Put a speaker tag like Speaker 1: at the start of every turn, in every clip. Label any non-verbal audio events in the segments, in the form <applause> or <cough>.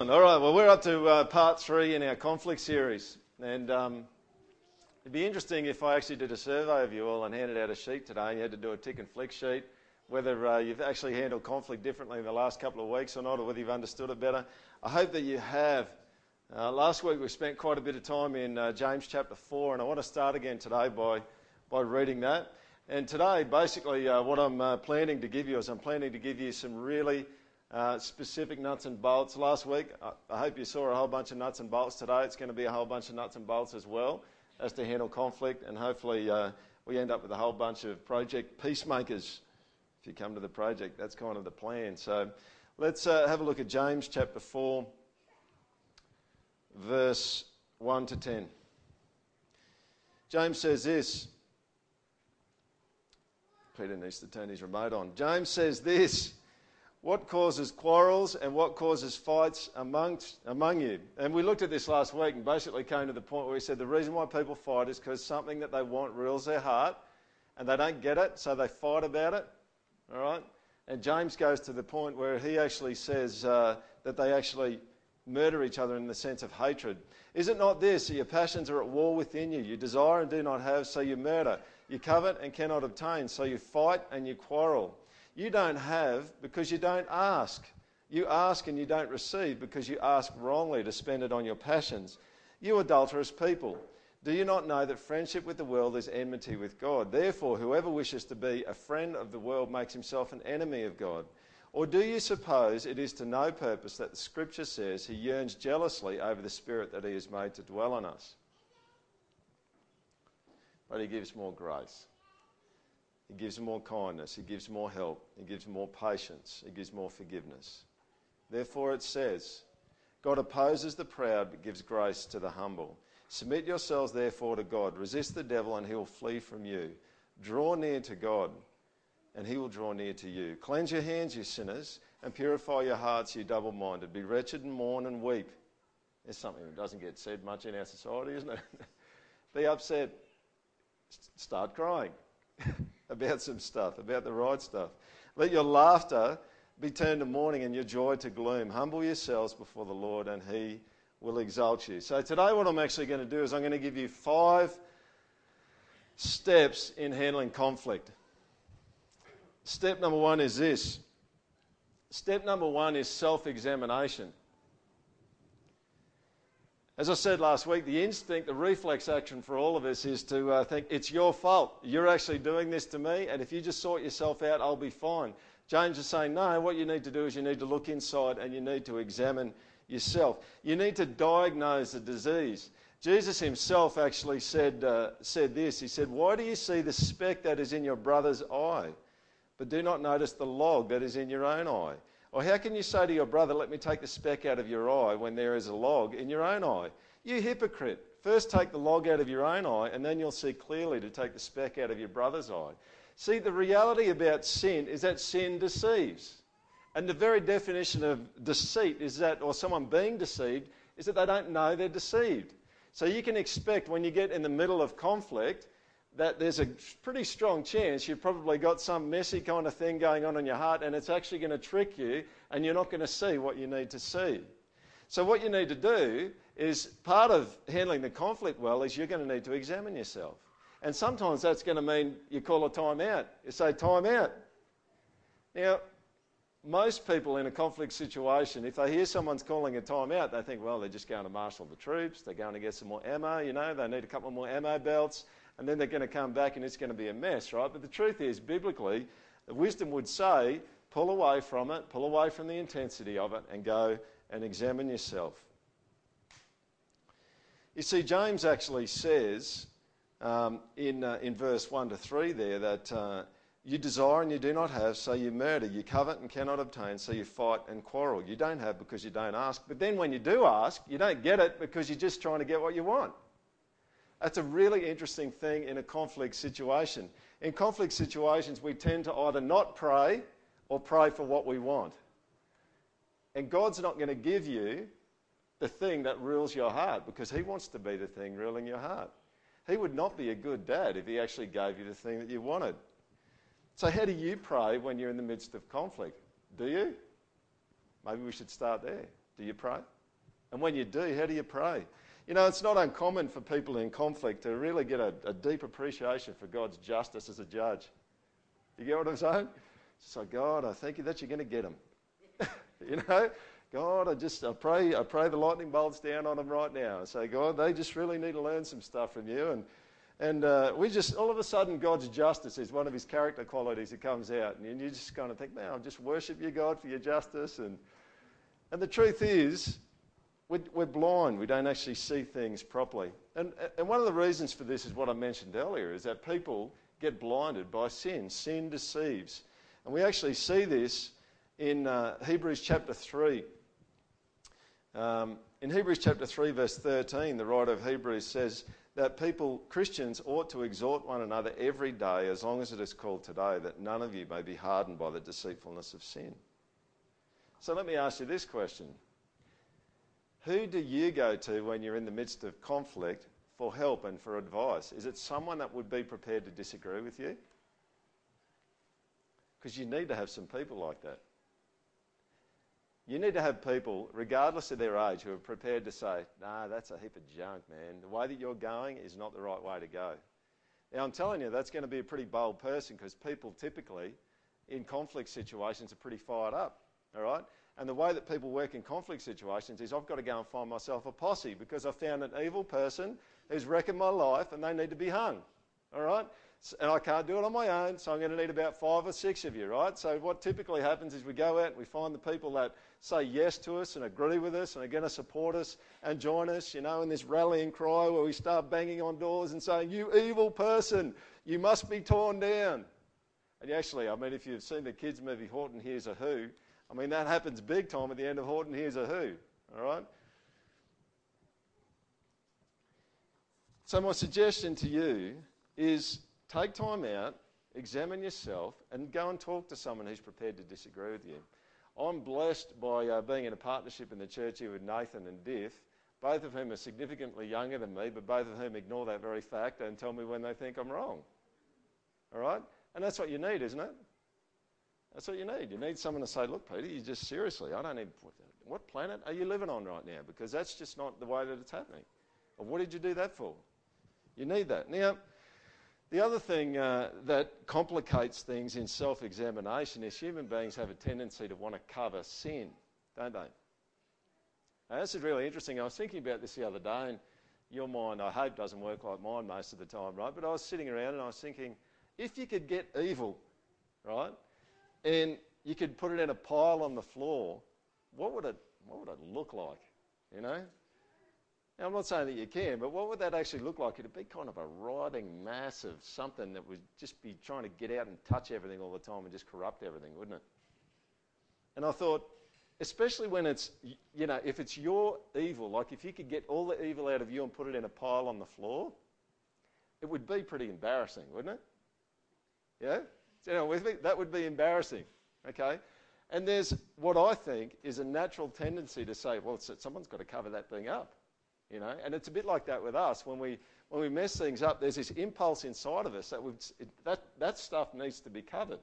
Speaker 1: All right, well, we're up to uh, part three in our conflict series. And um, it'd be interesting if I actually did a survey of you all and handed out a sheet today. and You had to do a tick and flick sheet, whether uh, you've actually handled conflict differently in the last couple of weeks or not, or whether you've understood it better. I hope that you have. Uh, last week we spent quite a bit of time in uh, James chapter 4, and I want to start again today by, by reading that. And today, basically, uh, what I'm uh, planning to give you is I'm planning to give you some really uh, specific nuts and bolts. Last week, I, I, hope you saw a whole bunch of nuts and bolts. Today, it's going to be a whole bunch of nuts and bolts as well as to handle conflict, and hopefully, uh, we end up with a whole bunch of project peacemakers. If you come to the project, that's kind of the plan. So, let's uh, have a look at James chapter 4, verse 1 to 10. James says this. Peter needs to turn his remote on. James says this what causes quarrels and what causes fights amongst, among you. And we looked at this last week and basically came to the point where we said the reason why people fight is because something that they want rules their heart and they don't get it, so they fight about it. All right? And James goes to the point where he actually says uh, that they actually murder each other in the sense of hatred. Is it not this? That your passions are at war within you. You desire and do not have, so you murder. You covet and cannot obtain, so you fight and you quarrel. You don't have because you don't ask. You ask and you don't receive because you ask wrongly to spend it on your passions. You adulterous people. Do you not know that friendship with the world is enmity with God? Therefore, whoever wishes to be a friend of the world makes himself an enemy of God. Or do you suppose it is to no purpose that the Scripture says he yearns jealously over the Spirit that he has made to dwell on us? But he gives more grace. He gives more kindness. He gives more help. He gives more patience. He gives more forgiveness. Therefore, it says, God opposes the proud but gives grace to the humble. Submit yourselves, therefore, to God. Resist the devil and he will flee from you. Draw near to God and he will draw near to you. Cleanse your hands, you sinners, and purify your hearts, you double minded. Be wretched and mourn and weep. It's something that doesn't get said much in our society, isn't it? <laughs> Be upset. Start crying. <laughs> about some stuff, about the right stuff. Let your laughter be turned to mourning and your joy to gloom. Humble yourselves before the Lord, and He will exalt you. So, today, what I'm actually going to do is I'm going to give you five steps in handling conflict. Step number one is this step number one is self examination. As I said last week, the instinct, the reflex action for all of us is to uh, think, it's your fault. You're actually doing this to me, and if you just sort yourself out, I'll be fine. James is saying, no, what you need to do is you need to look inside and you need to examine yourself. You need to diagnose the disease. Jesus himself actually said, uh, said this He said, Why do you see the speck that is in your brother's eye, but do not notice the log that is in your own eye? Or how can you say to your brother, Let me take the speck out of your eye when there is a log in your own eye? You hypocrite. First take the log out of your own eye, and then you'll see clearly to take the speck out of your brother's eye. See, the reality about sin is that sin deceives. And the very definition of deceit is that, or someone being deceived, is that they don't know they're deceived. So you can expect when you get in the middle of conflict that there's a pretty strong chance you've probably got some messy kind of thing going on in your heart and it's actually going to trick you and you're not going to see what you need to see. So, what you need to do is part of handling the conflict well is you're going to need to examine yourself. And sometimes that's going to mean you call a time out. You say, time out. Now, most people in a conflict situation, if they hear someone's calling a time out, they think, well, they're just going to marshal the troops, they're going to get some more ammo, you know, they need a couple more ammo belts, and then they're going to come back and it's going to be a mess, right? But the truth is, biblically, wisdom would say, pull away from it, pull away from the intensity of it, and go and examine yourself. You see, James actually says um, in, uh, in verse 1 to 3 there that uh, you desire and you do not have, so you murder. You covet and cannot obtain, so you fight and quarrel. You don't have because you don't ask. But then when you do ask, you don't get it because you're just trying to get what you want. That's a really interesting thing in a conflict situation. In conflict situations, we tend to either not pray or pray for what we want. And God's not going to give you the thing that rules your heart because He wants to be the thing ruling your heart. He would not be a good dad if He actually gave you the thing that you wanted. So, how do you pray when you're in the midst of conflict? Do you? Maybe we should start there. Do you pray? And when you do, how do you pray? You know, it's not uncommon for people in conflict to really get a, a deep appreciation for God's justice as a judge. You get what I'm saying? So, God, I thank you that you're going to get them. <laughs> you know, God, I just I pray I pray the lightning bolts down on them right now. I say, God, they just really need to learn some stuff from you. And and uh, we just all of a sudden God's justice is one of His character qualities that comes out, and you just kind of think, man, I just worship you, God, for your justice. And and the truth is, we're, we're blind. We don't actually see things properly. And and one of the reasons for this is what I mentioned earlier: is that people get blinded by sin. Sin deceives, and we actually see this in uh, Hebrews chapter three. Um, in Hebrews chapter 3, verse 13, the writer of Hebrews says that people, Christians, ought to exhort one another every day, as long as it is called today, that none of you may be hardened by the deceitfulness of sin. So let me ask you this question Who do you go to when you're in the midst of conflict for help and for advice? Is it someone that would be prepared to disagree with you? Because you need to have some people like that. You need to have people, regardless of their age, who are prepared to say, nah, that's a heap of junk, man. The way that you're going is not the right way to go. Now, I'm telling you, that's going to be a pretty bold person because people typically, in conflict situations, are pretty fired up, all right? And the way that people work in conflict situations is I've got to go and find myself a posse because I found an evil person who's wrecking my life and they need to be hung, all right? and I can't do it on my own, so I'm going to need about five or six of you, right? So what typically happens is we go out and we find the people that say yes to us and agree with us and are going to support us and join us, you know, in this rallying cry where we start banging on doors and saying, You evil person, you must be torn down. And actually, I mean, if you've seen the kids' movie Horton Hears a Who, I mean, that happens big time at the end of Horton Hears a Who, all right? So, my suggestion to you is take time out, examine yourself, and go and talk to someone who's prepared to disagree with you. I'm blessed by uh, being in a partnership in the church here with Nathan and Diff, both of whom are significantly younger than me, but both of whom ignore that very fact and tell me when they think I'm wrong. All right? And that's what you need, isn't it? That's what you need. You need someone to say, look, Peter, you just seriously, I don't need, what planet are you living on right now? Because that's just not the way that it's happening. What did you do that for? You need that. Now, the other thing uh, that complicates things in self examination is human beings have a tendency to want to cover sin, don't they? Now, this is really interesting. I was thinking about this the other day, and your mind, I hope, doesn't work like mine most of the time, right? But I was sitting around and I was thinking, if you could get evil, right, and you could put it in a pile on the floor, what would it, what would it look like? You know? Now, I'm not saying that you can, but what would that actually look like? It'd be kind of a writhing mass of something that would just be trying to get out and touch everything all the time and just corrupt everything, wouldn't it? And I thought, especially when it's, you know, if it's your evil, like if you could get all the evil out of you and put it in a pile on the floor, it would be pretty embarrassing, wouldn't it? Yeah? Know, with me, that would be embarrassing, okay? And there's what I think is a natural tendency to say, well, someone's got to cover that thing up. You know, and it's a bit like that with us. When we, when we mess things up, there's this impulse inside of us that, it, that that stuff needs to be covered.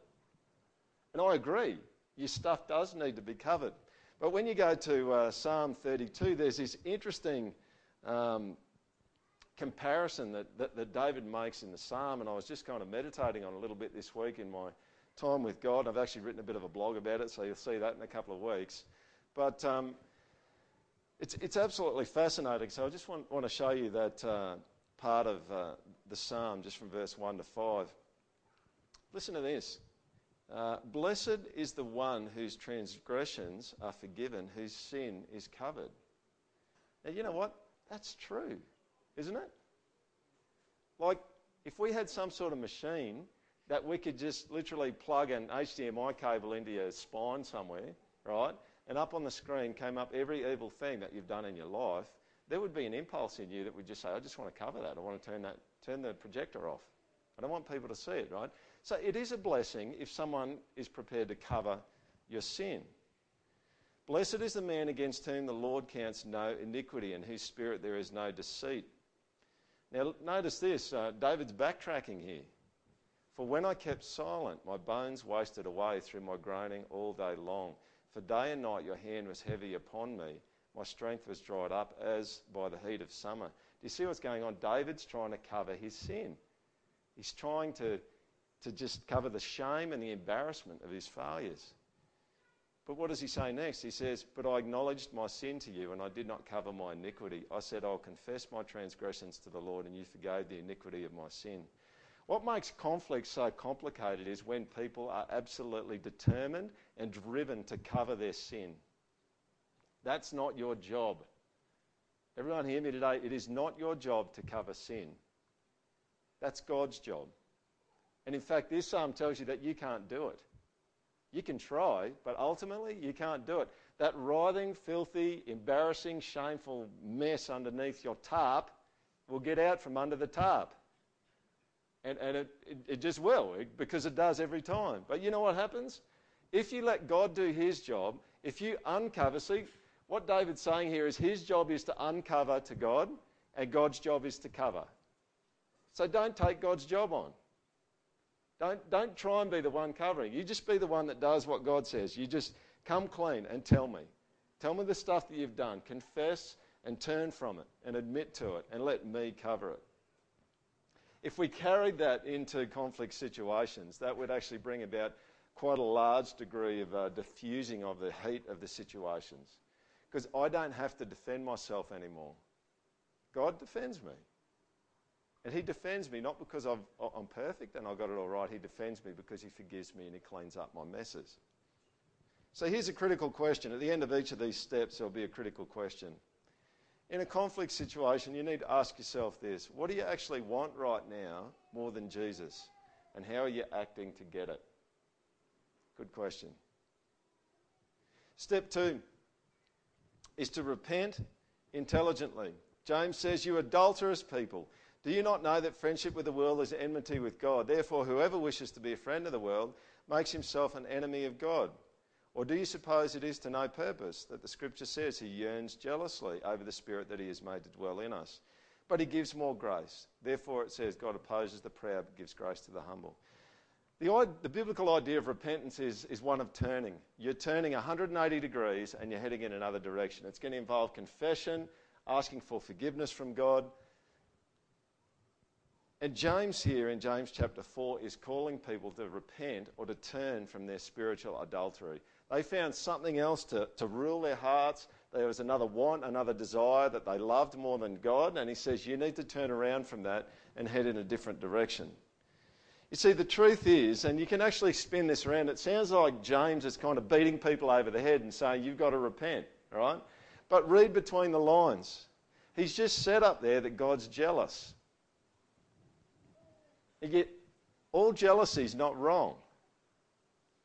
Speaker 1: And I agree, your stuff does need to be covered. But when you go to uh, Psalm 32, there's this interesting um, comparison that, that, that, David makes in the psalm, and I was just kind of meditating on a little bit this week in my time with God. I've actually written a bit of a blog about it, so you'll see that in a couple of weeks. But um, it's, it's absolutely fascinating. So I just want, want to show you that uh, part of uh, the psalm, just from verse 1 to 5. Listen to this. Uh, Blessed is the one whose transgressions are forgiven, whose sin is covered. Now, you know what? That's true, isn't it? Like, if we had some sort of machine that we could just literally plug an HDMI cable into your spine somewhere, right? and up on the screen came up every evil thing that you've done in your life, there would be an impulse in you that would just say, I just want to cover that. I want to turn, that, turn the projector off. I don't want people to see it, right? So it is a blessing if someone is prepared to cover your sin. Blessed is the man against whom the Lord counts no iniquity, and whose spirit there is no deceit. Now, notice this uh, David's backtracking here. For when I kept silent, my bones wasted away through my groaning all day long. For day and night your hand was heavy upon me. My strength was dried up as by the heat of summer. Do you see what's going on? David's trying to cover his sin. He's trying to, to just cover the shame and the embarrassment of his failures. But what does he say next? He says, But I acknowledged my sin to you, and I did not cover my iniquity. I said, I'll confess my transgressions to the Lord, and you forgave the iniquity of my sin. What makes conflict so complicated is when people are absolutely determined and driven to cover their sin. That's not your job. Everyone hear me today? It is not your job to cover sin. That's God's job. And in fact, this psalm tells you that you can't do it. You can try, but ultimately you can't do it. That writhing, filthy, embarrassing, shameful mess underneath your tarp will get out from under the tarp. And, and it, it, it just will, because it does every time. But you know what happens? If you let God do his job, if you uncover, see, what David's saying here is his job is to uncover to God, and God's job is to cover. So don't take God's job on. Don't, don't try and be the one covering. You just be the one that does what God says. You just come clean and tell me. Tell me the stuff that you've done. Confess and turn from it and admit to it and let me cover it. If we carried that into conflict situations, that would actually bring about quite a large degree of uh, diffusing of the heat of the situations. Because I don't have to defend myself anymore. God defends me. And He defends me not because i am perfect and I've got it all right. He defends me because He forgives me and He cleans up my messes. So here's a critical question. At the end of each of these steps, there'll be a critical question. In a conflict situation, you need to ask yourself this What do you actually want right now more than Jesus? And how are you acting to get it? Good question. Step two is to repent intelligently. James says, You adulterous people. Do you not know that friendship with the world is enmity with God? Therefore, whoever wishes to be a friend of the world makes himself an enemy of God. Or do you suppose it is to no purpose that the Scripture says he yearns jealously over the Spirit that he has made to dwell in us? But he gives more grace. Therefore, it says, God opposes the proud but gives grace to the humble. The, the biblical idea of repentance is, is one of turning. You're turning 180 degrees and you're heading in another direction. It's going to involve confession, asking for forgiveness from God, and James here in James chapter 4 is calling people to repent or to turn from their spiritual adultery. They found something else to, to rule their hearts. There was another want, another desire that they loved more than God. And he says, You need to turn around from that and head in a different direction. You see, the truth is, and you can actually spin this around, it sounds like James is kind of beating people over the head and saying, You've got to repent, right? But read between the lines. He's just said up there that God's jealous. And yet, all jealousy is not wrong.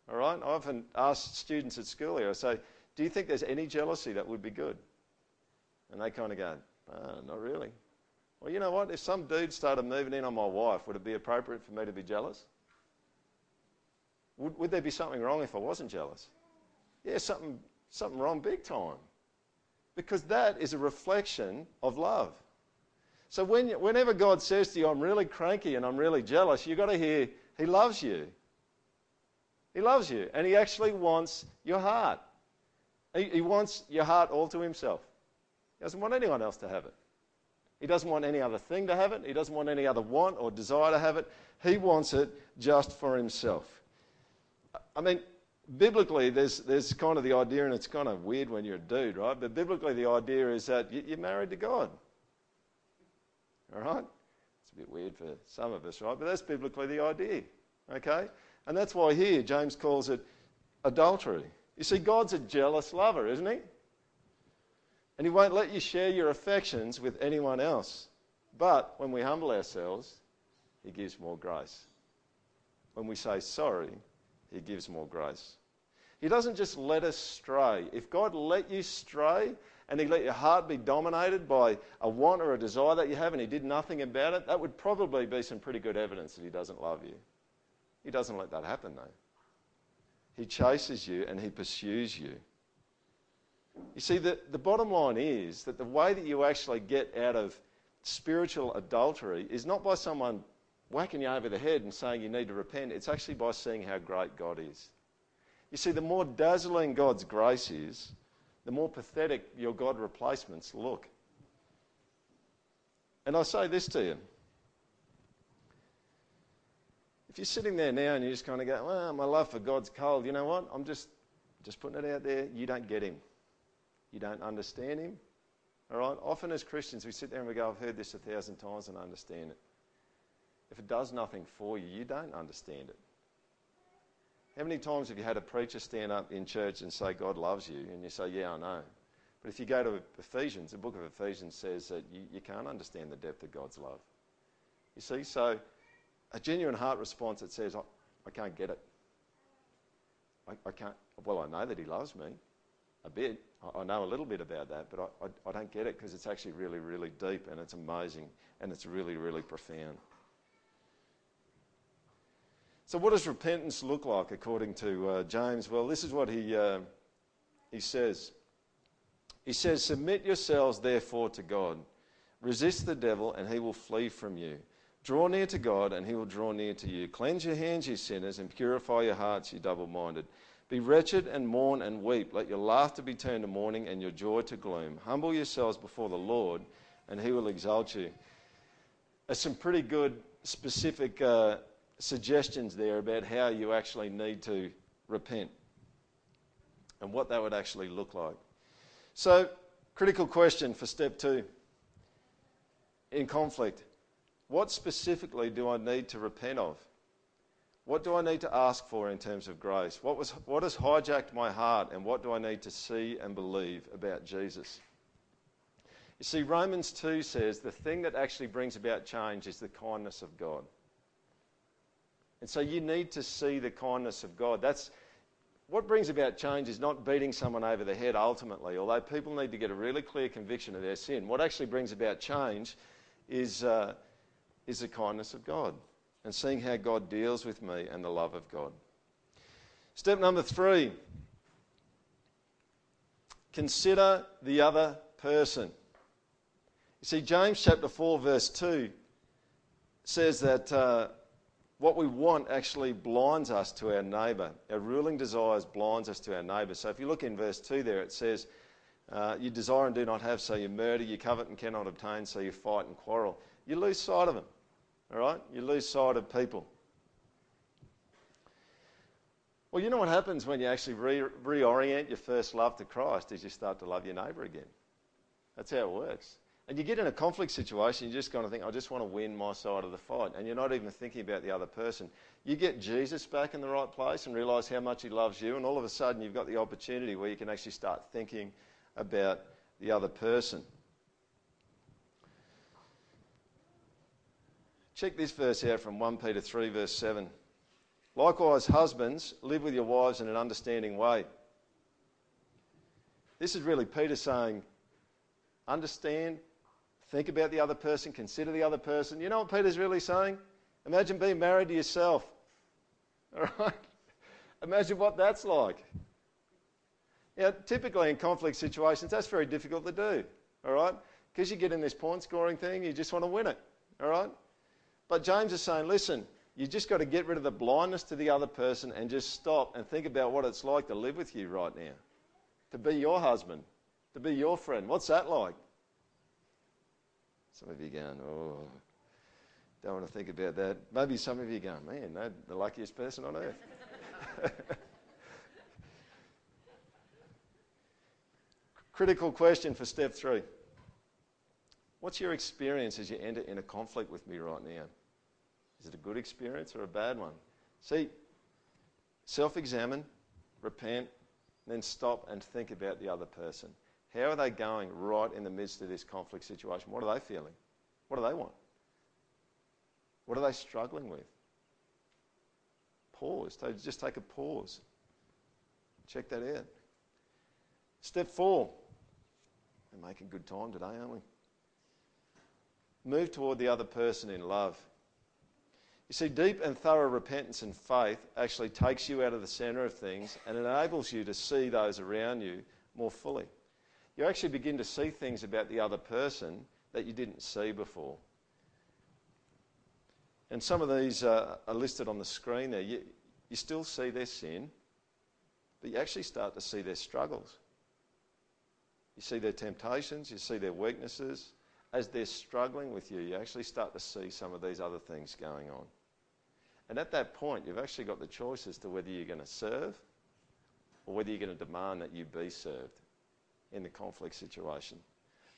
Speaker 1: All right? I often ask students at school here, I say, Do you think there's any jealousy that would be good? And they kind of go, oh, Not really. Well, you know what? If some dude started moving in on my wife, would it be appropriate for me to be jealous? Would, would there be something wrong if I wasn't jealous? Yeah, something, something wrong big time. Because that is a reflection of love. So when, whenever God says to you, I'm really cranky and I'm really jealous, you've got to hear, He loves you. He loves you. And He actually wants your heart. He, he wants your heart all to Himself. He doesn't want anyone else to have it. He doesn't want any other thing to have it. He doesn't want any other want or desire to have it. He wants it just for Himself. I mean, biblically, there's, there's kind of the idea, and it's kind of weird when you're a dude, right? But biblically, the idea is that you're married to God. All right? It's a bit weird for some of us, right? But that's biblically the idea. Okay? And that's why here James calls it adultery. You see, God's a jealous lover, isn't he? And he won't let you share your affections with anyone else. But when we humble ourselves, he gives more grace. When we say sorry, he gives more grace. He doesn't just let us stray. If God let you stray, and he let your heart be dominated by a want or a desire that you have and he did nothing about it, that would probably be some pretty good evidence that he doesn't love you. He doesn't let that happen, though. He chases you and he pursues you. You see, the, the bottom line is that the way that you actually get out of spiritual adultery is not by someone whacking you over the head and saying you need to repent, it's actually by seeing how great God is. You see, the more dazzling God's grace is, the more pathetic your God replacements look. And I say this to you. If you're sitting there now and you just kind of go, well, my love for God's cold, you know what? I'm just, just putting it out there. You don't get him. You don't understand him. All right? Often as Christians, we sit there and we go, I've heard this a thousand times and I understand it. If it does nothing for you, you don't understand it. How many times have you had a preacher stand up in church and say, God loves you? And you say, Yeah, I know. But if you go to Ephesians, the book of Ephesians says that you, you can't understand the depth of God's love. You see, so a genuine heart response that says, I, I can't get it. I, I, can't, well, I know that He loves me a bit. I, I know a little bit about that, but I, I, I don't get it because it's actually really, really deep and it's amazing and it's really, really profound. So, what does repentance look like according to uh, James? Well, this is what he, uh, he says. He says, Submit yourselves therefore to God. Resist the devil, and he will flee from you. Draw near to God, and he will draw near to you. Cleanse your hands, you sinners, and purify your hearts, you double minded. Be wretched and mourn and weep. Let your laughter be turned to mourning and your joy to gloom. Humble yourselves before the Lord, and he will exalt you. There's some pretty good, specific uh, suggestions there about how you actually need to repent and what that would actually look like. So, critical question for step two in conflict what specifically do I need to repent of? What do I need to ask for in terms of grace? What, was, what has hijacked my heart, and what do I need to see and believe about Jesus? You see, Romans 2 says the thing that actually brings about change is the kindness of God. And so you need to see the kindness of God. That's what brings about change is not beating someone over the head ultimately, although people need to get a really clear conviction of their sin. What actually brings about change is, uh, is the kindness of God and seeing how God deals with me and the love of God. Step number three consider the other person. You see, James chapter 4, verse 2 says that. Uh, what we want actually blinds us to our neighbour. Our ruling desires blinds us to our neighbour. So if you look in verse 2 there, it says, uh, You desire and do not have, so you murder. You covet and cannot obtain, so you fight and quarrel. You lose sight of them. All right? You lose sight of people. Well, you know what happens when you actually re- reorient your first love to Christ is you start to love your neighbour again. That's how it works. And you get in a conflict situation, you're just going to think, I just want to win my side of the fight. And you're not even thinking about the other person. You get Jesus back in the right place and realize how much he loves you, and all of a sudden you've got the opportunity where you can actually start thinking about the other person. Check this verse out from 1 Peter 3, verse 7. Likewise, husbands, live with your wives in an understanding way. This is really Peter saying, understand, Think about the other person, consider the other person. You know what Peter's really saying? Imagine being married to yourself. <laughs> All right? Imagine what that's like. Now, typically in conflict situations, that's very difficult to do. All right? Because you get in this point scoring thing, you just want to win it. All right? But James is saying, listen, you just got to get rid of the blindness to the other person and just stop and think about what it's like to live with you right now. To be your husband, to be your friend. What's that like? Some of you going, oh, don't want to think about that. Maybe some of you going, man, the luckiest person on earth. <laughs> Critical question for step three. What's your experience as you enter in a conflict with me right now? Is it a good experience or a bad one? See, self examine, repent, then stop and think about the other person. How are they going right in the midst of this conflict situation? What are they feeling? What do they want? What are they struggling with? Pause. Just take a pause. Check that out. Step four. We're making good time today, aren't we? Move toward the other person in love. You see, deep and thorough repentance and faith actually takes you out of the centre of things and enables you to see those around you more fully you actually begin to see things about the other person that you didn't see before. And some of these uh, are listed on the screen there. You, you still see their sin, but you actually start to see their struggles. You see their temptations, you see their weaknesses. As they're struggling with you, you actually start to see some of these other things going on. And at that point, you've actually got the choice as to whether you're going to serve or whether you're going to demand that you be served in the conflict situation.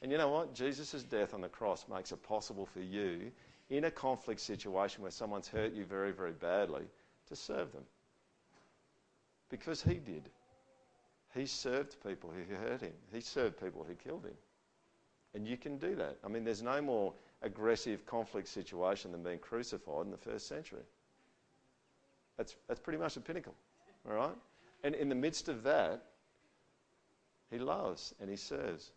Speaker 1: And you know what? Jesus' death on the cross makes it possible for you in a conflict situation where someone's hurt you very, very badly to serve them. Because he did. He served people who hurt him, he served people who killed him. And you can do that. I mean, there's no more aggressive conflict situation than being crucified in the first century. That's, that's pretty much the pinnacle, all right? And in the midst of that, he loves and he serves.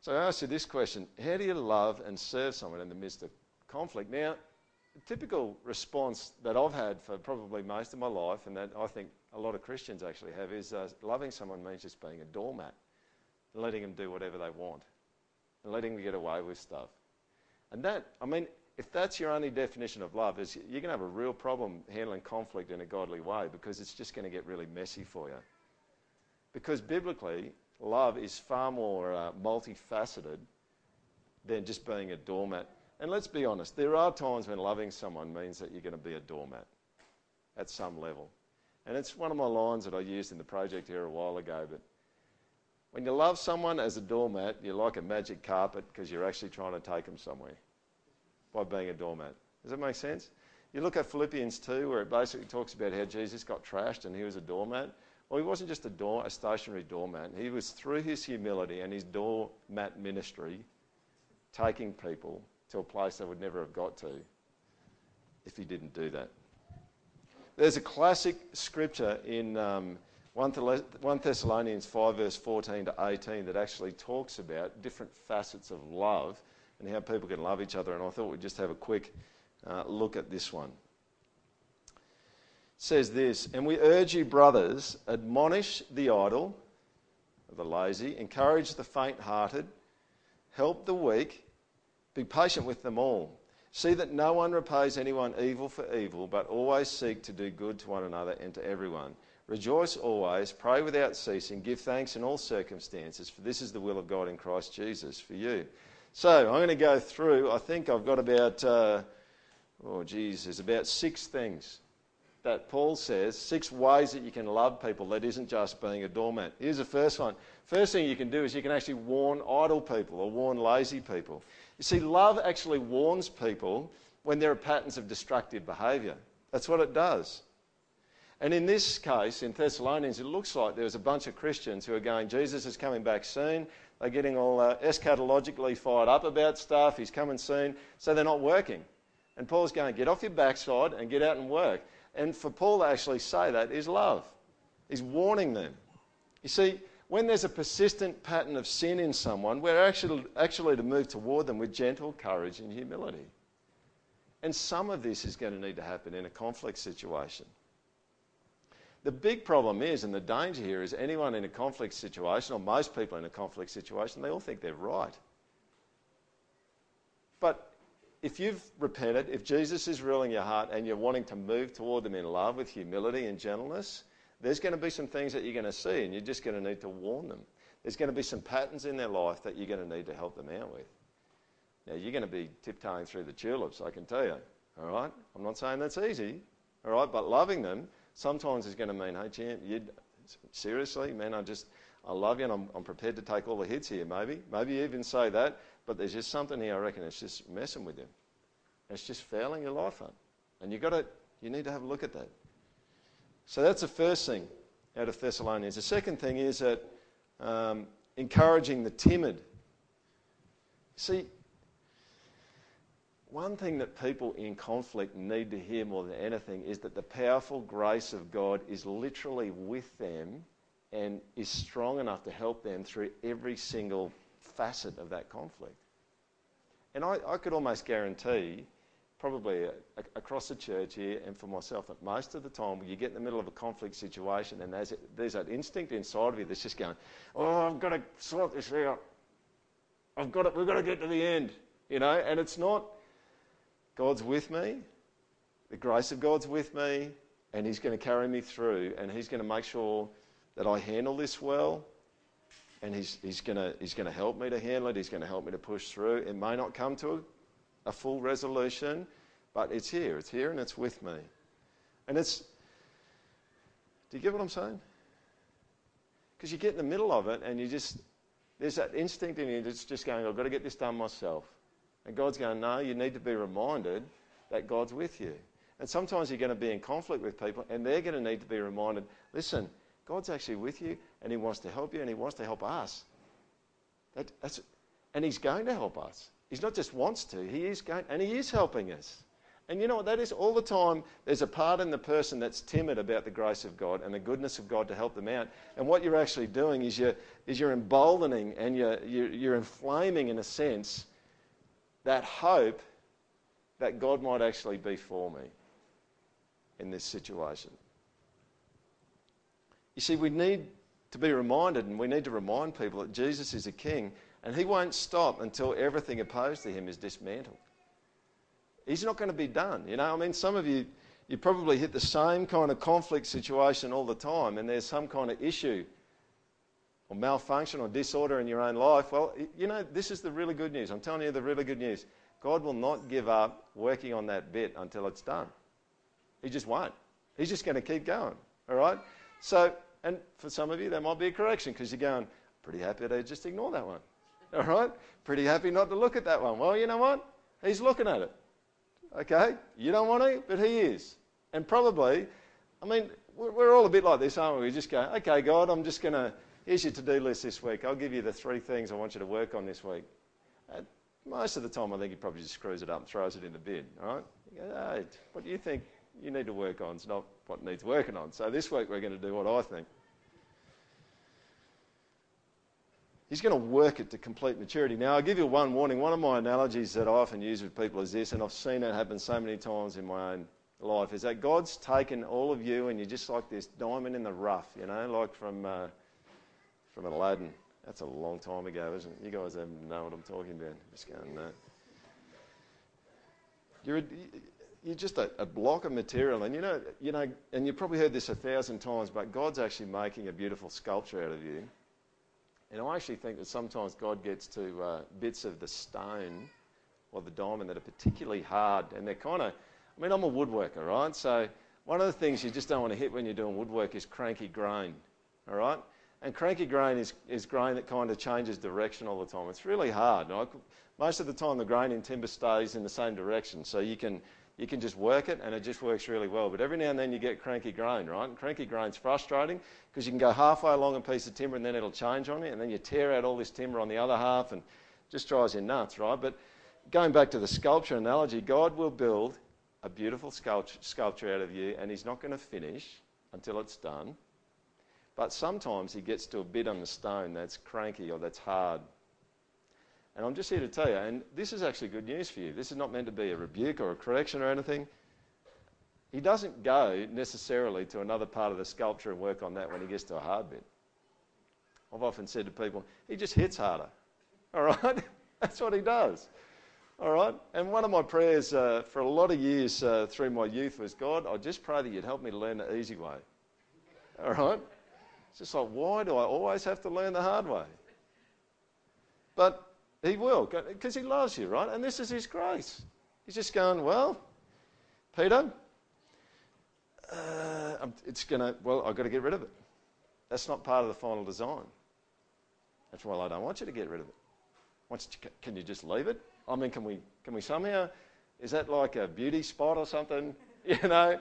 Speaker 1: So I ask you this question How do you love and serve someone in the midst of conflict? Now, the typical response that I've had for probably most of my life, and that I think a lot of Christians actually have, is uh, loving someone means just being a doormat letting them do whatever they want and letting them get away with stuff. And that, I mean, if that's your only definition of love, is you're going to have a real problem handling conflict in a godly way because it's just going to get really messy for you. Because biblically, love is far more uh, multifaceted than just being a doormat. And let's be honest, there are times when loving someone means that you're going to be a doormat at some level. And it's one of my lines that I used in the project here a while ago. But when you love someone as a doormat, you're like a magic carpet because you're actually trying to take them somewhere by being a doormat. Does that make sense? You look at Philippians 2, where it basically talks about how Jesus got trashed and he was a doormat. Well, he wasn't just a, door, a stationary doormat. He was, through his humility and his doormat ministry, taking people to a place they would never have got to if he didn't do that. There's a classic scripture in um, 1 Thessalonians 5, verse 14 to 18, that actually talks about different facets of love and how people can love each other. And I thought we'd just have a quick uh, look at this one. It says this, and we urge you, brothers, admonish the idle, the lazy, encourage the faint hearted, help the weak, be patient with them all. See that no one repays anyone evil for evil, but always seek to do good to one another and to everyone. Rejoice always, pray without ceasing, give thanks in all circumstances, for this is the will of God in Christ Jesus for you. So I'm going to go through, I think I've got about, uh, oh geez, there's about six things that Paul says, six ways that you can love people that isn't just being a doormat. Here's the first one. First thing you can do is you can actually warn idle people or warn lazy people. You see, love actually warns people when there are patterns of destructive behaviour. That's what it does. And in this case, in Thessalonians, it looks like there was a bunch of Christians who are going, Jesus is coming back soon. They're getting all uh, eschatologically fired up about stuff. He's coming soon. So they're not working. And Paul's going, get off your backside and get out and work. And for Paul to actually say that is love. He's warning them. You see, when there's a persistent pattern of sin in someone, we're actually, actually to move toward them with gentle courage and humility. And some of this is going to need to happen in a conflict situation. The big problem is, and the danger here is anyone in a conflict situation, or most people in a conflict situation, they all think they're right. But if you've repented, if Jesus is ruling your heart and you're wanting to move toward them in love with humility and gentleness, there's going to be some things that you're going to see and you're just going to need to warn them. There's going to be some patterns in their life that you're going to need to help them out with. Now, you're going to be tiptoeing through the tulips, I can tell you. All right? I'm not saying that's easy. All right? But loving them sometimes it's going to mean, hey, champ, you seriously, man, I just, I love you and I'm, I'm prepared to take all the hits here, maybe. Maybe even say that, but there's just something here, I reckon, it's just messing with you. It's just fouling your life up. And you got to, you need to have a look at that. So that's the first thing out of Thessalonians. The second thing is that um, encouraging the timid. See, one thing that people in conflict need to hear more than anything is that the powerful grace of God is literally with them and is strong enough to help them through every single facet of that conflict. And I, I could almost guarantee, probably a, a, across the church here and for myself, that most of the time when you get in the middle of a conflict situation and there's, there's that instinct inside of you that's just going, oh, I've got to sort this out. I've got to, we've got to get to the end, you know, and it's not God's with me, the grace of God's with me, and He's going to carry me through, and He's going to make sure that I handle this well, and He's, he's going to, he's going to help me to handle it. He's going to help me to push through. It may not come to a, a full resolution, but it's here. It's here, and it's with me. And it's. Do you get what I'm saying? Because you get in the middle of it, and you just. There's that instinct in you that's just going, I've got to get this done myself. And God's going, no, you need to be reminded that God's with you. And sometimes you're going to be in conflict with people, and they're going to need to be reminded listen, God's actually with you, and He wants to help you, and He wants to help us. That, and He's going to help us. He's not just wants to, He is going, and He is helping us. And you know what that is? All the time, there's a part in the person that's timid about the grace of God and the goodness of God to help them out. And what you're actually doing is you're, is you're emboldening and you're, you're, you're inflaming, in a sense, that hope that God might actually be for me in this situation. You see, we need to be reminded and we need to remind people that Jesus is a king and he won't stop until everything opposed to him is dismantled. He's not going to be done. You know, I mean, some of you, you probably hit the same kind of conflict situation all the time and there's some kind of issue or malfunction or disorder in your own life. Well, you know, this is the really good news. I'm telling you the really good news. God will not give up working on that bit until it's done. He just won't. He's just going to keep going. All right? So, and for some of you, that might be a correction because you're going, pretty happy to just ignore that one. All right? Pretty happy not to look at that one. Well, you know what? He's looking at it. Okay? You don't want to, but he is. And probably, I mean, we're all a bit like this, aren't we? We just go, okay, God, I'm just going to, here's your to do list this week. I'll give you the three things I want you to work on this week. And most of the time, I think he probably just screws it up and throws it in the bin, right? Go, hey, what do you think you need to work on. It's not what needs working on. So this week we're going to do what I think. He's going to work it to complete maturity. Now, I'll give you one warning. One of my analogies that I often use with people is this, and I've seen it happen so many times in my own life, is that God's taken all of you and you're just like this diamond in the rough, you know, like from, uh, from Aladdin. That's a long time ago, isn't it? You guys don't know what I'm talking about. Just going, no. You're a, you're just a, a, block of material, and you know, you know, and you've probably heard this a thousand times, but God's actually making a beautiful sculpture out of you. And I actually think that sometimes God gets to uh, bits of the stone or the diamond that are particularly hard, and they're kind of. I mean, I'm a woodworker, right? So one of the things you just don't want to hit when you're doing woodwork is cranky grain, all right? And cranky grain is, is grain that kind of changes direction all the time. It's really hard. Most of the time, the grain in timber stays in the same direction, so you can you can just work it and it just works really well. But every now and then you get cranky grain, right? And cranky grain's frustrating because you can go halfway along a piece of timber and then it'll change on you, and then you tear out all this timber on the other half and just drives you nuts, right? But going back to the sculpture analogy, God will build a beautiful sculpture out of you and He's not going to finish until it's done. But sometimes He gets to a bit on the stone that's cranky or that's hard and I'm just here to tell you, and this is actually good news for you. This is not meant to be a rebuke or a correction or anything. He doesn't go necessarily to another part of the sculpture and work on that when he gets to a hard bit. I've often said to people, he just hits harder. All right? <laughs> That's what he does. All right? And one of my prayers uh, for a lot of years uh, through my youth was, God, I just pray that you'd help me to learn the easy way. All right? It's just like, why do I always have to learn the hard way? But he will, because he loves you, right? And this is his grace. He's just going, well, Peter, uh, it's going to, well, I've got to get rid of it. That's not part of the final design. That's why I don't want you to get rid of it. Can you just leave it? I mean, can we, can we somehow, is that like a beauty spot or something? <laughs> You know?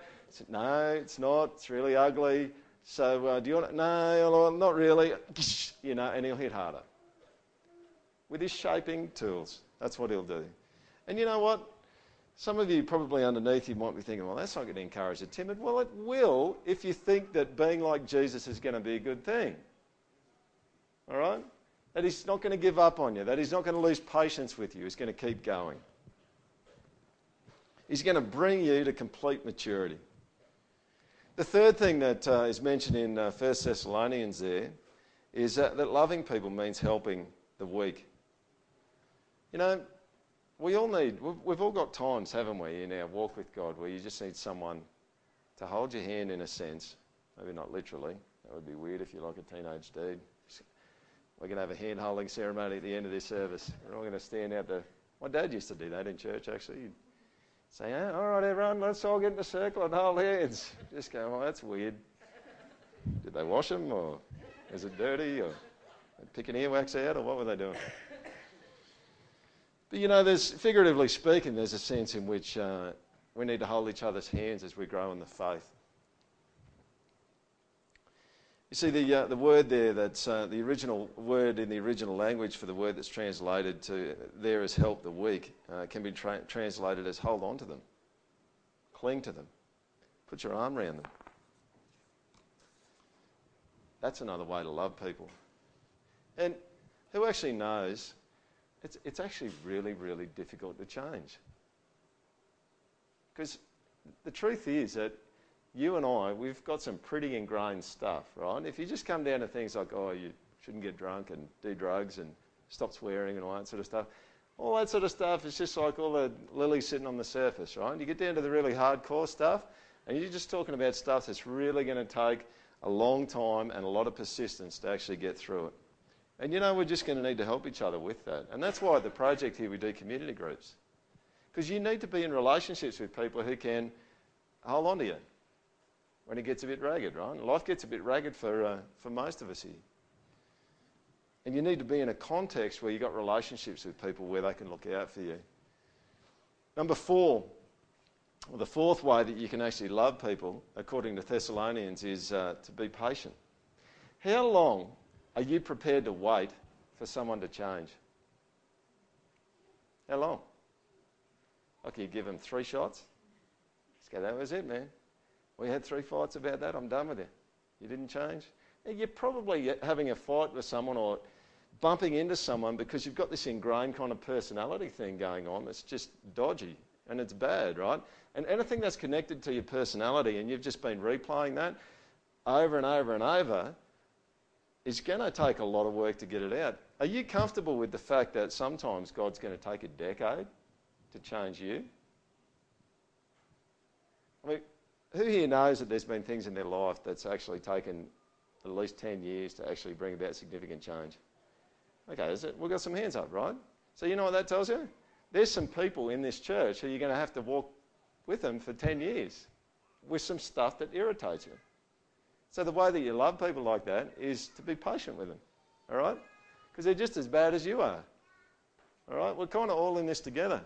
Speaker 1: no, it's not. It's really ugly. So uh, do you want to, no, not really. <laughs> You know, and he'll hit harder with his shaping tools. That's what he'll do. And you know what? Some of you probably underneath you might be thinking, well, that's not going to encourage the timid. Well, it will if you think that being like Jesus is going to be a good thing. All right? That he's not going to give up on you, that he's not going to lose patience with you, he's going to keep going. He's going to bring you to complete maturity. The third thing that uh, is mentioned in uh, 1 Thessalonians there is that, that loving people means helping the weak. You know, we all need, we've, we've all got times, haven't we, in our walk with God where you just need someone to hold your hand in a sense, maybe not literally. That would be weird if you're like a teenage dude. We're going to have a hand holding ceremony at the end of this service. We're all going to stand out there. My dad used to do that in church, actually. He'd say, oh, all right, everyone, let's all get in a circle and hold hands. Just go, oh, that's weird. Did they wash them, or is it dirty, or picking earwax out, or what were they doing? But you know, there's figuratively speaking, there's a sense in which uh, we need to hold each other's hands as we grow in the faith. You see, the, uh, the word there, that's uh, the original word in the original language for the word that's translated to there as help the weak, uh, can be tra- translated as hold on to them, cling to them, put your arm around them. That's another way to love people. And who actually knows it's, it's actually really, really difficult to change. Because the truth is that you and I, we've got some pretty ingrained stuff, right? If you just come down to things like, oh, you shouldn't get drunk and do drugs and stop swearing and all that sort of stuff, all that sort of stuff is just like all the lilies sitting on the surface, right? You get down to the really hardcore stuff, and you're just talking about stuff that's really going to take a long time and a lot of persistence to actually get through it. And you know, we're just going to need to help each other with that. And that's why the project here we do community groups. Because you need to be in relationships with people who can hold on to you when it gets a bit ragged, right? Life gets a bit ragged for, uh, for most of us here. And you need to be in a context where you've got relationships with people where they can look out for you. Number four, well, the fourth way that you can actually love people, according to Thessalonians, is uh, to be patient. How long are you prepared to wait for someone to change? How long? Like you give them three shots? Just go, that was it, man. We had three fights about that. I'm done with it. You didn't change? You're probably having a fight with someone or bumping into someone because you've got this ingrained kind of personality thing going on that's just dodgy and it's bad, right? And anything that's connected to your personality and you've just been replaying that over and over and over, is going to take a lot of work to get it out. Are you comfortable with the fact that sometimes God's going to take a decade to change you? I mean, who here knows that there's been things in their life that's actually taken at least 10 years to actually bring about significant change? Okay, is it? We've got some hands up, right? So you know what that tells you? There's some people in this church who you're going to have to walk with them for 10 years with some stuff that irritates you. So the way that you love people like that is to be patient with them, all right? Because they're just as bad as you are, all right? We're kind of all in this together.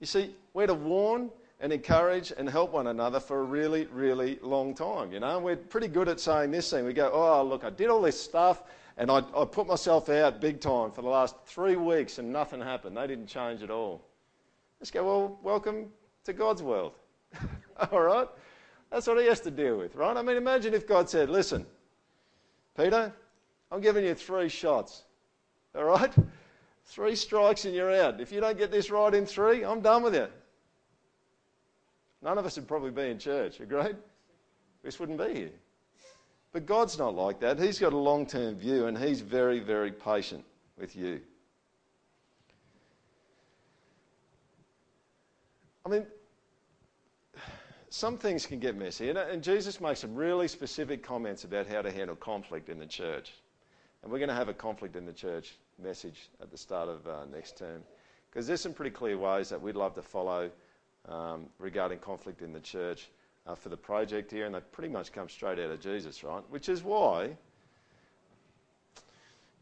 Speaker 1: You see, we're to warn and encourage and help one another for a really, really long time. You know, we're pretty good at saying this thing. We go, oh, look, I did all this stuff and I, I put myself out big time for the last three weeks and nothing happened. They didn't change at all. Let's go, well, welcome to God's world. <laughs> all right? That's what he has to deal with, right? I mean, imagine if God said, listen, Peter, I'm giving you three shots, all right? Three strikes and you're out. If you don't get this right in three, I'm done with you. None of us would probably be in church, agreed? We just wouldn't be here. But God's not like that. He's got a long term view and He's very, very patient with you. I mean, some things can get messy. And, Jesus makes some really specific comments about how to handle conflict in the church. And we're going to have a conflict in the church message at the start of uh, next term. Because there's some pretty clear ways that we'd love to follow um, regarding conflict in the church uh, for the project here. And they pretty much come straight out of Jesus, right? Which is why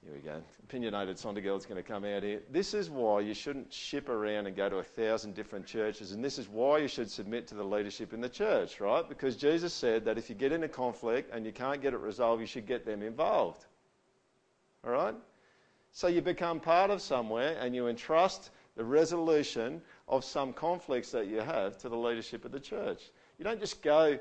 Speaker 1: here we go. Opinionated Sondergaard is going to come out here. This is why you shouldn't ship around and go to a thousand different churches, and this is why you should submit to the leadership in the church, right? Because Jesus said that if you get into conflict and you can't get it resolved, you should get them involved. All right? So you become part of somewhere and you entrust the resolution of some conflicts that you have to the leadership of the church. You don't just go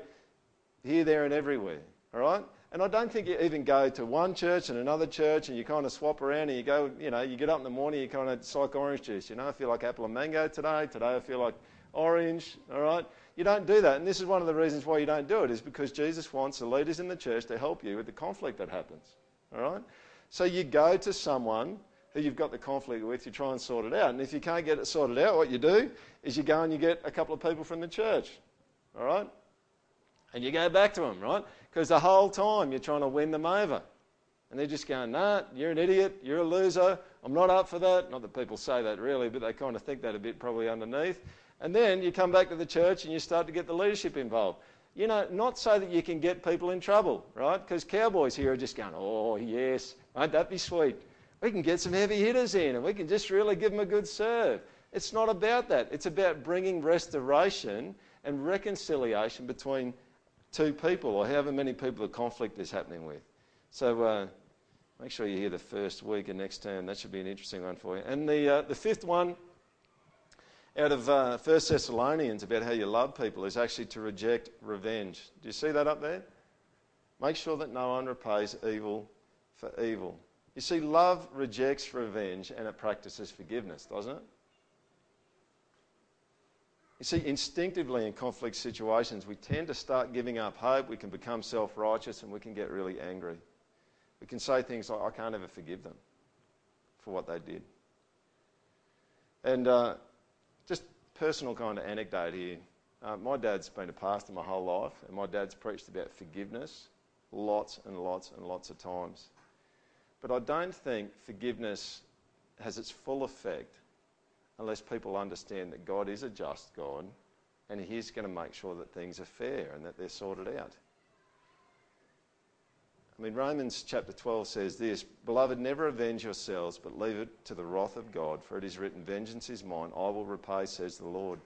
Speaker 1: here, there, and everywhere. All right? And I don't think you even go to one church and another church and you kind of swap around and you go, you know, you get up in the morning, you kind of, it's like orange juice. You know, I feel like apple and mango today. Today I feel like orange. All right? You don't do that. And this is one of the reasons why you don't do it, is because Jesus wants the leaders in the church to help you with the conflict that happens. All right? So you go to someone who you've got the conflict with, you try and sort it out. And if you can't get it sorted out, what you do is you go and you get a couple of people from the church. all right? And you go back to them, right? Because the whole time you're trying to win them over. And they're just going, nah, you're an idiot, you're a loser, I'm not up for that. Not that people say that really, but they kind of think that a bit probably underneath. And then you come back to the church and you start to get the leadership involved. You know, not so that you can get people in trouble, right? Because cowboys here are just going, oh, yes, won't that be sweet? We can get some heavy hitters in and we can just really give them a good serve. It's not about that. It's about bringing restoration and reconciliation between two people or however many people the conflict is happening with. So uh, make sure you hear the first week of next term. That should be an interesting one for you. And the, uh, the fifth one out of uh, 1 Thessalonians about how you love people is actually to reject revenge. Do you see that up there? Make sure that no one repays evil for evil. You see, love rejects revenge and it practices forgiveness, doesn't it? You see, instinctively in conflict situations, we tend to start giving up hope, we can become self righteous, and we can get really angry. We can say things like, I can't ever forgive them for what they did. And uh, just personal kind of anecdote here. Uh, my dad's been a pastor my whole life, and my dad's preached about forgiveness lots and lots and lots of times. But I don't think forgiveness has its full effect unless people understand that God is a just God and He's going to make sure that things are fair and that they're sorted out. I mean, Romans chapter 12 says this Beloved, never avenge yourselves, but leave it to the wrath of God, for it is written, Vengeance is mine, I will repay, says the Lord.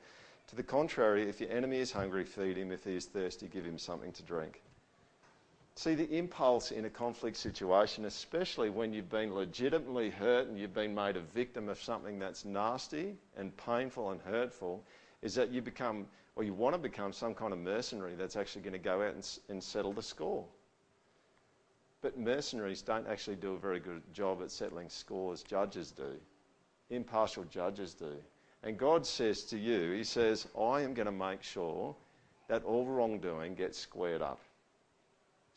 Speaker 1: To the contrary, if your enemy is hungry, feed him. If he is thirsty, give him something to drink. See, the impulse in a conflict situation, especially when you've been legitimately hurt and you've been made a victim of something that's nasty and painful and hurtful, is that you become, or you want to become, some kind of mercenary that's actually going to go out and, and settle the score. But mercenaries don't actually do a very good job at settling scores, judges do. Impartial judges do. And God says to you, He says, I am going to make sure that all wrongdoing gets squared up.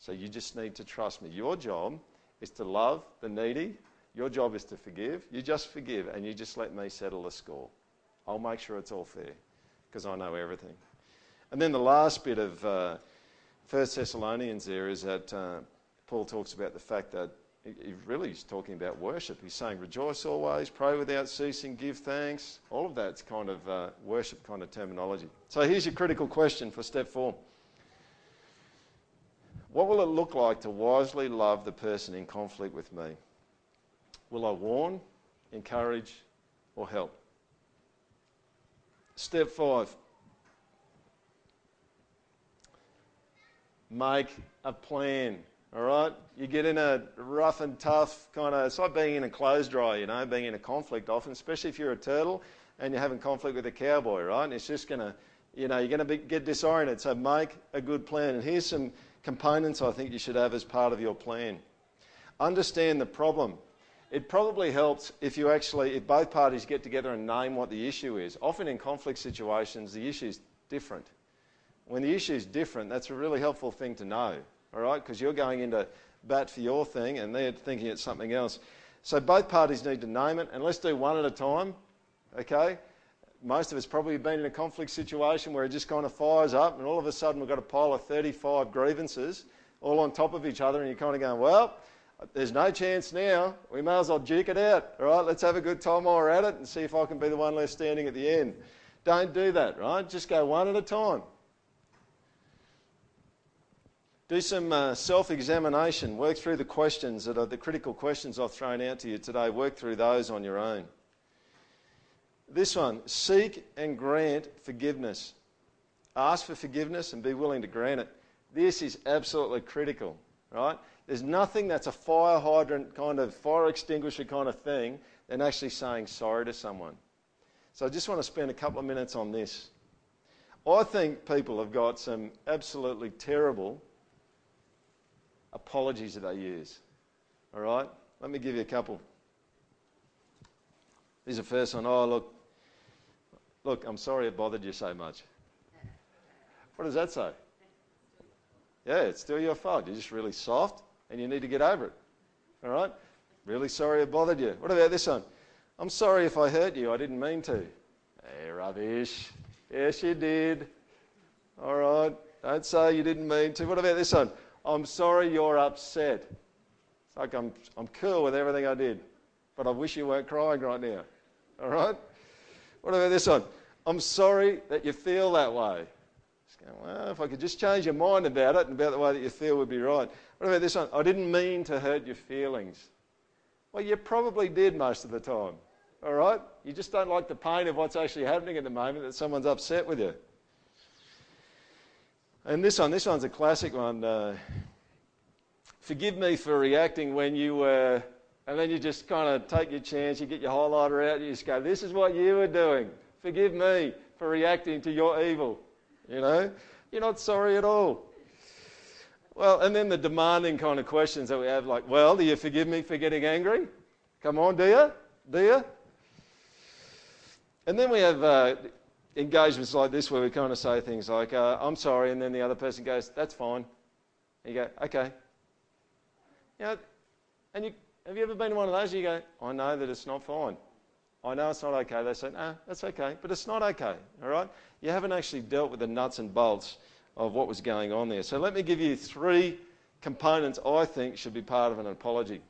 Speaker 1: So you just need to trust me. Your job is to love the needy. Your job is to forgive. You just forgive and you just let me settle the score. I'll make sure it's all fair because I know everything. And then the last bit of uh, 1 Thessalonians there is that uh, Paul talks about the fact that he really is talking about worship. He's saying, rejoice always, pray without ceasing, give thanks. All of that's kind of uh, worship kind of terminology. So here's your critical question for step four. What will it look like to wisely love the person in conflict with me? Will I warn, encourage, or help? Step five make a plan. All right? You get in a rough and tough kind of, it's like being in a clothes dryer, you know, being in a conflict often, especially if you're a turtle and you're having conflict with a cowboy, right? And it's just going to, you know, you're going to get disoriented. So make a good plan. And here's some components I think you should have as part of your plan. Understand the problem. It probably helps if you actually, if both parties get together and name what the issue is. Often in conflict situations, the issue is different. When the issue is different, that's a really helpful thing to know, all right? Because you're going into bat for your thing and they're thinking it's something else. So both parties need to name it, and let's do one at a time, okay? Most of us probably been in a conflict situation where it just kind of fires up, and all of a sudden we've got a pile of 35 grievances all on top of each other, and you're kind of going, well, there's no chance now. We may as well duke it out. All right, let's have a good time while we're at it and see if I can be the one left standing at the end. Don't do that, right? Just go one at a time. Do some uh, self examination. Work through the questions that are the critical questions I've thrown out to you today. Work through those on your own. This one seek and grant forgiveness. Ask for forgiveness and be willing to grant it. This is absolutely critical, right? There's nothing that's a fire hydrant kind of fire extinguisher kind of thing than actually saying sorry to someone. So I just want to spend a couple of minutes on this. I think people have got some absolutely terrible apologies that they use. All right? Let me give you a couple. Here's the first one. Oh, look, Look, I'm sorry it bothered you so much. What does that say? Yeah, it's still your fault. You're just really soft and you need to get over it. All right? Really sorry it bothered you. What about this one? I'm sorry if I hurt you. I didn't mean to. Hey, rubbish. Yes, you did. All right. Don't say you didn't mean to. What about this one? I'm sorry you're upset. It's like I'm, I'm cool with everything I did, but I wish you weren't crying right now. All right? What about this one? I'm sorry that you feel that way. Going, well, if I could just change your mind about it and about the way that you feel would be right. What about this one? I didn't mean to hurt your feelings. Well, you probably did most of the time. All right? You just don't like the pain of what's actually happening at the moment that someone's upset with you. And this one, this one's a classic one. Uh, forgive me for reacting when you were, and then you just kind of take your chance, you get your highlighter out, you just go, This is what you were doing. Forgive me for reacting to your evil. You know? You're not sorry at all. Well, and then the demanding kind of questions that we have, like, Well, do you forgive me for getting angry? Come on, do you? Do you? And then we have uh, engagements like this where we kind of say things like, uh, I'm sorry, and then the other person goes, That's fine. And you go, Okay. You know, and you, have you ever been in one of those? You go, I know that it's not fine. I know it's not okay. They say, No, that's okay. But it's not okay. All right? You haven't actually dealt with the nuts and bolts of what was going on there. So let me give you three components I think should be part of an apology.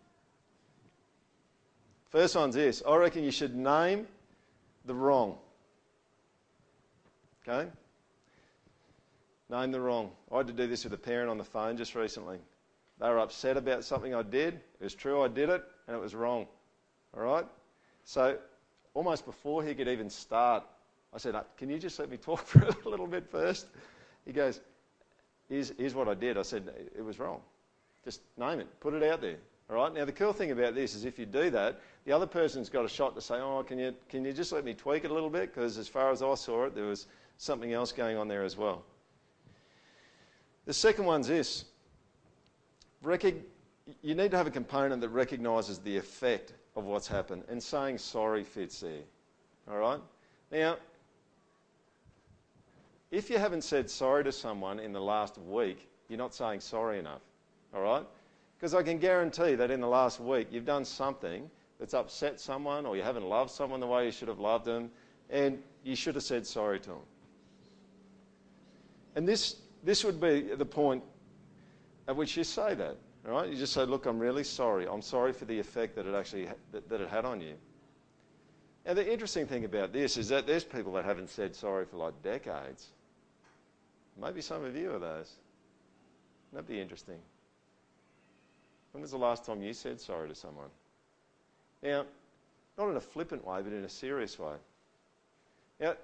Speaker 1: First one's this I reckon you should name the wrong. Okay? Name the wrong. I had to do this with a parent on the phone just recently. They were upset about something I did. It was true, I did it, and it was wrong. All right? So, almost before he could even start, I said, uh, Can you just let me talk <laughs> for a little bit first? He goes, here's, here's what I did. I said, It was wrong. Just name it, put it out there. All right? Now, the cool thing about this is if you do that, the other person's got a shot to say, Oh, can you, can you just let me tweak it a little bit? Because as far as I saw it, there was something else going on there as well. The second one's this you need to have a component that recognises the effect of what's happened, and saying sorry fits there. All right? Now, if you haven't said sorry to someone in the last week, you're not saying sorry enough. All right? Because I can guarantee that in the last week you've done something that's upset someone or you haven't loved someone the way you should have loved them and you should have said sorry to them. And this, this would be the point at which you say that. right? You just say, look, I'm really sorry. I'm sorry for the effect that it actually that, that it had on you. Now, the interesting thing about this is that there's people that haven't said sorry for like decades. Maybe some of you are those. That'd be interesting. When was the last time you said sorry to someone? Now, not in a flippant way, but in a serious way. Now,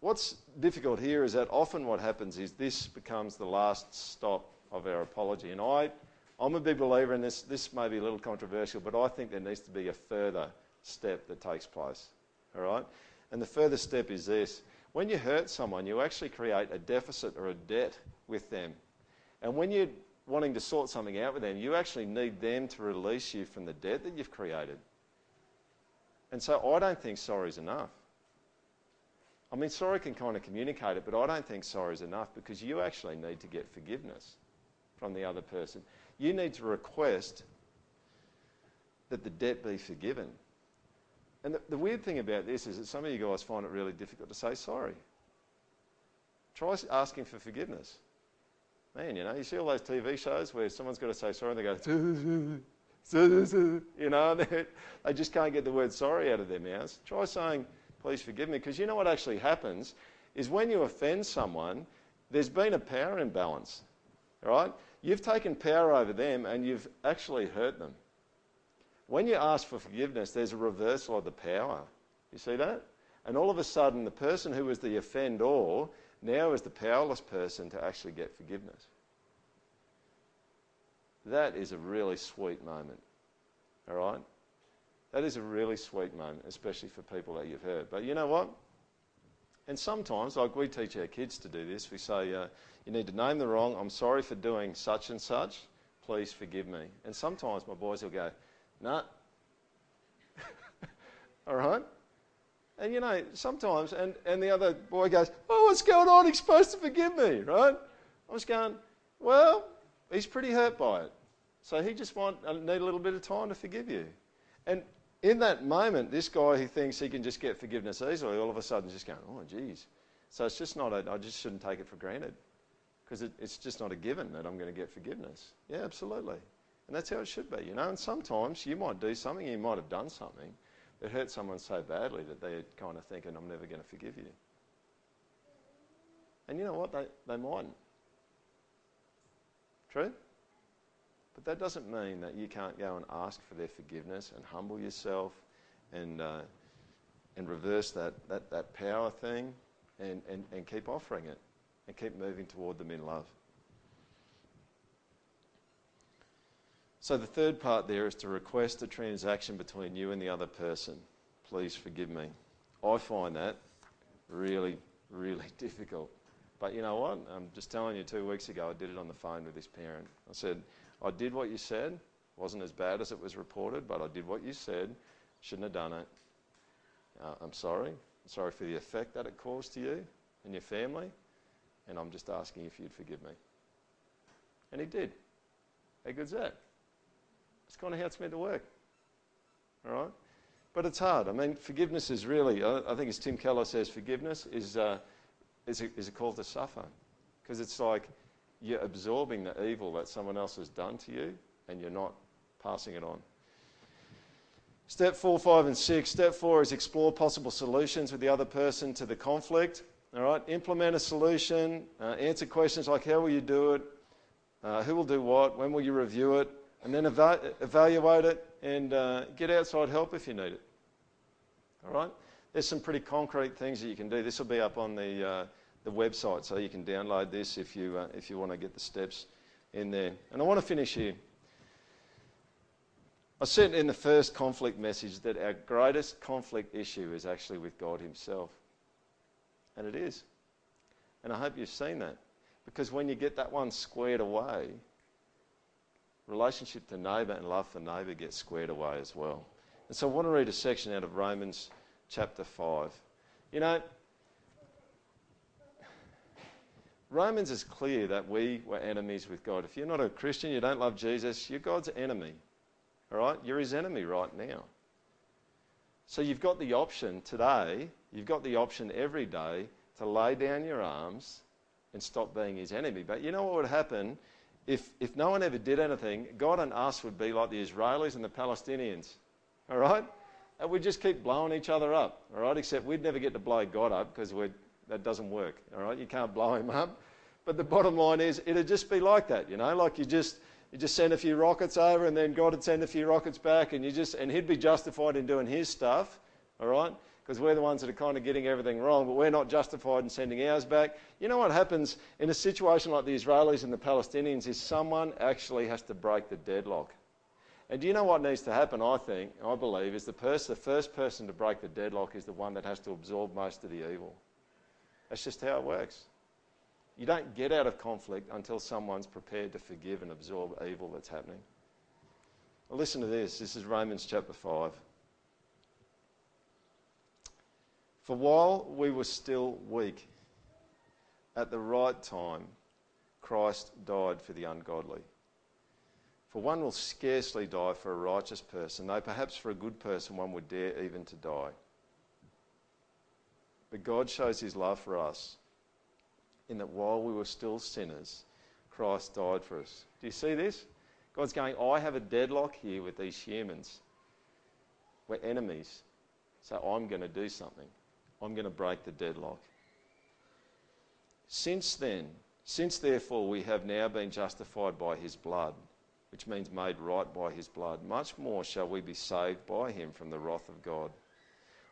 Speaker 1: what's difficult here is that often what happens is this becomes the last stop of our apology. And I, I'm a big believer in this. This may be a little controversial, but I think there needs to be a further step that takes place. All right? And the further step is this when you hurt someone, you actually create a deficit or a debt with them. And when you're wanting to sort something out with them, you actually need them to release you from the debt that you've created. And so I don't think sorry is enough. I mean, sorry can kind of communicate it, but I don't think sorry is enough because you actually need to get forgiveness from the other person. You need to request that the debt be forgiven. And the, the, weird thing about this is that some of you guys find it really difficult to say sorry. Try asking for forgiveness. Man, you know, you see all those TV shows where someone's got to say sorry and they go, you know, <laughs> they just can't get the word sorry out of their mouths. Try saying, please forgive me, because you know what actually happens is when you offend someone, there's been a power imbalance, right? You've taken power over them and you've actually hurt them. When you ask for forgiveness, there's a reversal of the power. You see that? And all of a sudden, the person who was the offender now is the powerless person to actually get forgiveness. That is a really sweet moment. All right? That is a really sweet moment, especially for people that you've hurt. But you know what? And sometimes, like we teach our kids to do this, we say, uh, you need to name the wrong. I'm sorry for doing such and such. Please forgive me. And sometimes my boys will go, no. <laughs> All right? And you know, sometimes, and, and the other boy goes, Oh, what's going on? He's supposed to forgive me, right? I was going, Well, he's pretty hurt by it. So he just want, uh, need a little bit of time to forgive you. And in that moment, this guy who thinks he can just get forgiveness easily, all of a sudden just going, Oh, geez. So it's just not, a, I just shouldn't take it for granted. Because it, it's just not a given that I'm going to get forgiveness. Yeah, absolutely. And that's how it should be, you know. And sometimes you might do something, you might have done something that hurt someone so badly that they're kind of thinking, I'm never going to forgive you. And you know what? They, they mightn't. True? But that doesn't mean that you can't go and ask for their forgiveness and humble yourself and, uh, and reverse that, that, that power thing and, and, and keep offering it and keep moving toward them in love. So the third part there is to request a transaction between you and the other person. Please forgive me. I find that really, really <laughs> difficult. But you know what? I'm just telling you, two weeks ago, I did it on the phone with this parent. I said, I did what you said. wasn't as bad as it was reported, but I did what you said. Shouldn't have done it. Uh, I'm sorry. I'm sorry for the effect that it caused to you and your family. And I'm just asking if you'd forgive me. And he did. How good's that? It's kind of how it's meant to work. All right? But it's hard. I mean, forgiveness is really, I, think as Tim Keller says, forgiveness is, uh, is, a, is a call to suffer. Because it's like you're absorbing the evil that someone else has done to you and you're not passing it on. Step four, five, and six. Step four is explore possible solutions with the other person to the conflict. All right, implement a solution, uh, answer questions like how will you do it, uh, who will do what, when will you review it, and then eva- evaluate it and uh, get outside help if you need it. All right? There's some pretty concrete things that you can do. This will be up on the, uh, the website, so you can download this if you, uh, if you want to get the steps in there. And I want to finish here. I said in the first conflict message that our greatest conflict issue is actually with God Himself. And it is. And I hope you've seen that. Because when you get that one squared away, relationship to neighbour and love for neighbour gets squared away as well. And so I want to read a section out of Romans chapter 5. You know, Romans is clear that we were enemies with God. If you're not a Christian, you don't love Jesus, you're God's enemy. All right? You're his enemy right now. So you've got the option today, you've got the option every day to lay down your arms and stop being his enemy. But you know what would happen if, if no one ever did anything, God and us would be like the Israelis and the Palestinians. All right? And we'd just keep blowing each other up. All right? Except we'd never get to blow God up because that doesn't work. All right? You can't blow him up. But the bottom line is, it'd just be like that, you know? Like you just, you just send a few rockets over and then God would send a few rockets back and you just, and he'd be justified in doing his stuff. All right? because we're the ones that are kind of getting everything wrong, but we're not justified in sending ours back. You know what happens in a situation like the Israelis and the Palestinians is someone actually has to break the deadlock. And do you know what needs to happen, I think, I believe, is the, pers- the first person to break the deadlock is the one that has to absorb most of the evil. That's just how it works. You don't get out of conflict until someone's prepared to forgive and absorb evil that's happening. Well, listen to this. This is Romans chapter 5. For while we were still weak, at the right time, Christ died for the ungodly. For one will scarcely die for a righteous person, though perhaps for a good person one would dare even to die. But God shows his love for us in that while we were still sinners, Christ died for us. Do you see this? God's going, I have a deadlock here with these humans. We're enemies, so I'm going to do something. I'm going to break the deadlock. Since then, since therefore we have now been justified by his blood, which means made right by his blood, much more shall we be saved by him from the wrath of God.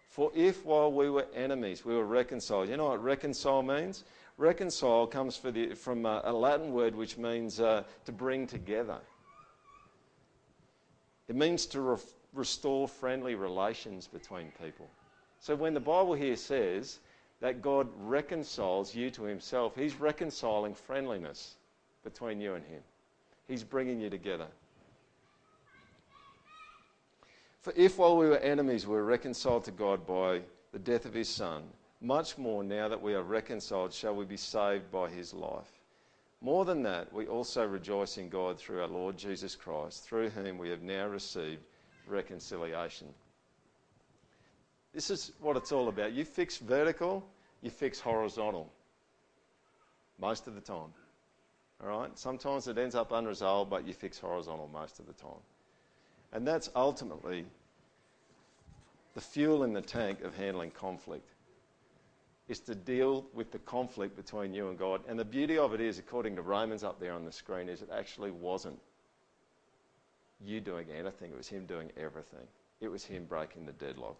Speaker 1: For if while we were enemies, we were reconciled, you know what reconcile means? Reconcile comes the, from a, a, Latin word which means uh, to bring together. It means to re- restore friendly relations between people. So when the Bible here says that God reconciles you to himself, he's reconciling friendliness between you and him. He's bringing you together. For if while we were enemies we were reconciled to God by the death of his Son, much more now that we are reconciled shall we be saved by his life. More than that, we also rejoice in God through our Lord Jesus Christ, through whom we have now received reconciliation. This is what it's all about. You fix vertical, you fix horizontal. Most of the time. All right? Sometimes it ends up unresolved, but you fix horizontal most of the time. And that's ultimately the fuel in the tank of handling conflict is to deal with the conflict between you and God. And the beauty of it is, according to Romans up there on the screen, is it actually wasn't you doing anything, it was Him doing everything. It was Him breaking the deadlock.